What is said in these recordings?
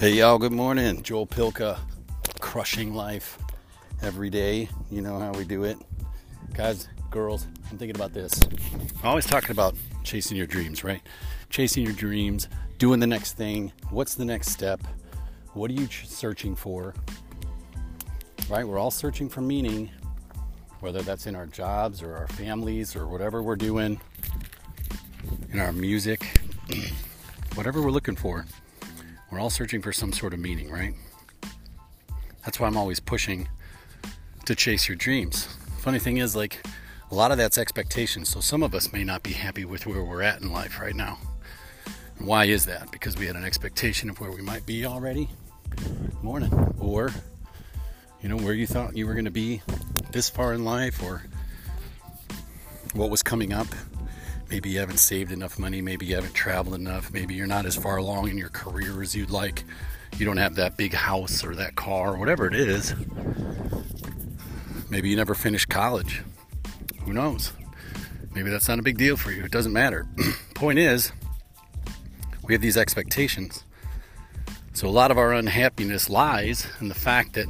Hey, y'all, good morning. Joel Pilka, crushing life every day. You know how we do it. Guys, girls, I'm thinking about this. I'm always talking about chasing your dreams, right? Chasing your dreams, doing the next thing. What's the next step? What are you searching for? Right? We're all searching for meaning, whether that's in our jobs or our families or whatever we're doing, in our music, whatever we're looking for. We're all searching for some sort of meaning, right? That's why I'm always pushing to chase your dreams. Funny thing is, like, a lot of that's expectation. So some of us may not be happy with where we're at in life right now. And why is that? Because we had an expectation of where we might be already. Morning. Or, you know, where you thought you were going to be this far in life or what was coming up maybe you haven't saved enough money, maybe you haven't traveled enough, maybe you're not as far along in your career as you'd like, you don't have that big house or that car, or whatever it is. Maybe you never finished college. Who knows? Maybe that's not a big deal for you. It doesn't matter. Point is, we have these expectations. So a lot of our unhappiness lies in the fact that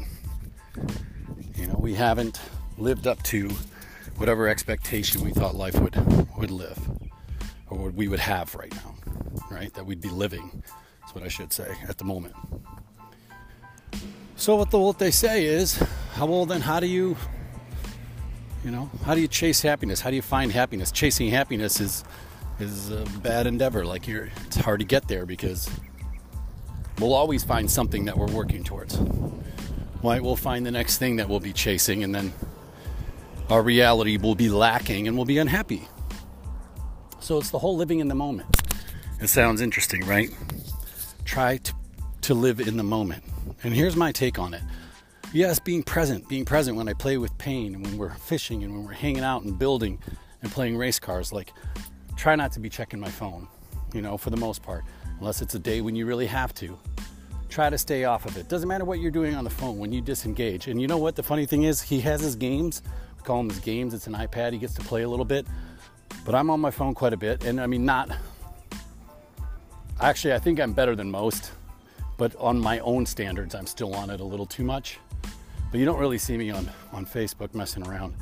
you know we haven't lived up to whatever expectation we thought life would would live or what we would have right now, right? That we'd be living. That's what I should say at the moment. So what the what they say is, how well then how do you you know, how do you chase happiness? How do you find happiness? Chasing happiness is is a bad endeavor. Like you're it's hard to get there because we'll always find something that we're working towards. Right? We'll find the next thing that we'll be chasing and then our reality will be lacking and we'll be unhappy. So it's the whole living in the moment. It sounds interesting, right? Try to, to live in the moment. And here's my take on it. Yes, being present, being present when I play with pain and when we're fishing and when we're hanging out and building and playing race cars. Like, try not to be checking my phone, you know, for the most part, unless it's a day when you really have to. Try to stay off of it. Doesn't matter what you're doing on the phone when you disengage. And you know what? The funny thing is, he has his games. We call them his games. It's an iPad. He gets to play a little bit. But I'm on my phone quite a bit, and I mean, not. Actually, I think I'm better than most, but on my own standards, I'm still on it a little too much. But you don't really see me on, on Facebook messing around.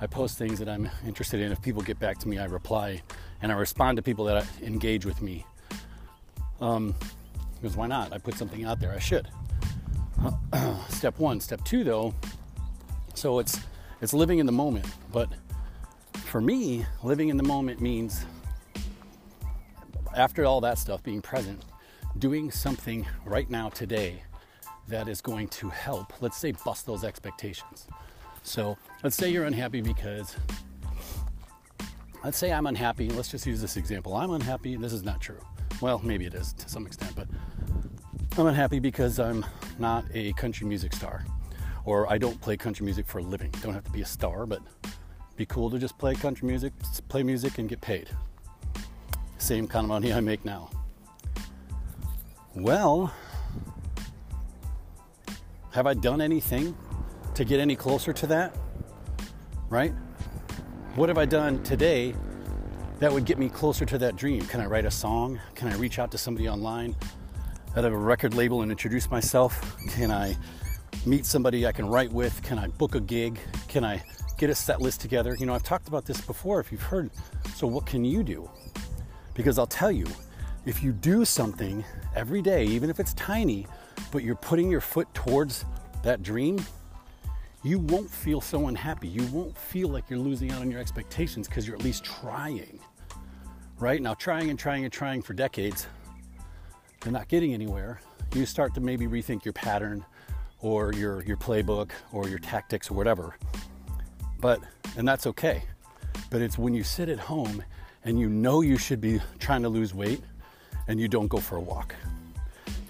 I post things that I'm interested in. If people get back to me, I reply and I respond to people that engage with me. Um, because why not? I put something out there. I should. step one. Step two, though. So it's it's living in the moment, but for me, living in the moment means, after all that stuff, being present, doing something right now, today, that is going to help, let's say, bust those expectations. So let's say you're unhappy because, let's say I'm unhappy. Let's just use this example. I'm unhappy. This is not true. Well, maybe it is to some extent, but I'm unhappy because I'm not a country music star or I don't play country music for a living. Don't have to be a star, but be cool to just play country music, play music, and get paid. Same kind of money I make now. Well, have I done anything to get any closer to that? Right? What have I done today that would get me closer to that dream? Can I write a song? Can I reach out to somebody online have a record label and introduce myself? Can I meet somebody I can write with? Can I book a gig? Can I get a set list together. You know, I've talked about this before if you've heard. So, what can you do? Because I'll tell you, if you do something every day, even if it's tiny, but you're putting your foot towards that dream, you won't feel so unhappy. You won't feel like you're losing out on your expectations because you're at least trying. Right? Now, trying and trying and trying for decades, you're not getting anywhere. You start to maybe rethink your pattern or your, your playbook or your tactics or whatever. But, and that's okay. But it's when you sit at home and you know you should be trying to lose weight and you don't go for a walk.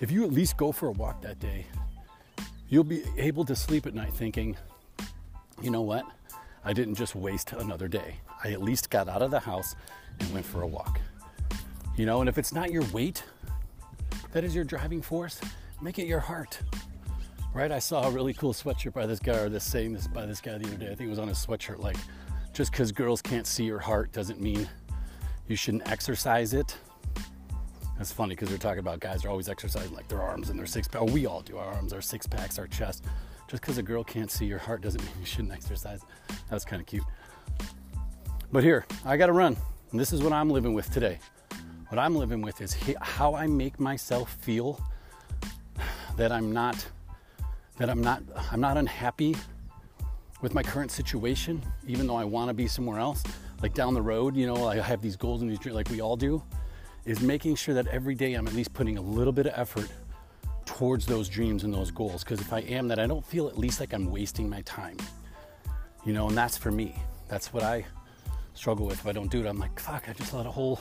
If you at least go for a walk that day, you'll be able to sleep at night thinking, you know what? I didn't just waste another day. I at least got out of the house and went for a walk. You know, and if it's not your weight that is your driving force, make it your heart right? I saw a really cool sweatshirt by this guy, or this saying this by this guy the other day. I think it was on his sweatshirt, like, just because girls can't see your heart doesn't mean you shouldn't exercise it. That's funny because we're talking about guys are always exercising like their arms and their six pack. We all do our arms, our six packs, our chest. Just because a girl can't see your heart doesn't mean you shouldn't exercise. That's kind of cute. But here, I got to run. And this is what I'm living with today. What I'm living with is how I make myself feel that I'm not that I'm not I'm not unhappy with my current situation, even though I want to be somewhere else. Like down the road, you know, I have these goals and these dreams, like we all do is making sure that every day I'm at least putting a little bit of effort towards those dreams and those goals. Because if I am that, I don't feel at least like I'm wasting my time. You know, and that's for me. That's what I struggle with. If I don't do it, I'm like, fuck, I just let a whole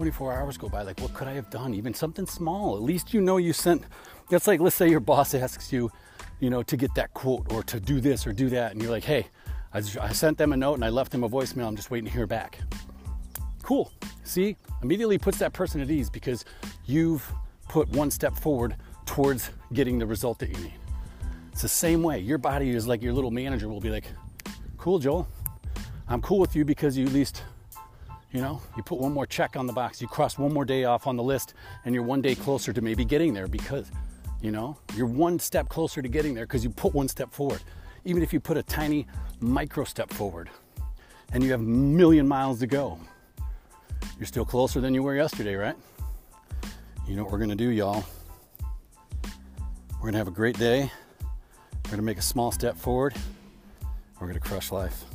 24 hours go by. Like, what could I have done? Even something small. At least you know you sent. That's like, let's say your boss asks you, you know, to get that quote or to do this or do that. And you're like, hey, I, I sent them a note and I left them a voicemail. I'm just waiting to hear back. Cool. See, immediately puts that person at ease because you've put one step forward towards getting the result that you need. It's the same way. Your body is like your little manager will be like, cool, Joel. I'm cool with you because you at least, you know, you put one more check on the box. You cross one more day off on the list and you're one day closer to maybe getting there because, you know, you're one step closer to getting there because you put one step forward. Even if you put a tiny micro step forward and you have a million miles to go, you're still closer than you were yesterday, right? You know what we're gonna do, y'all? We're gonna have a great day. We're gonna make a small step forward. We're gonna crush life.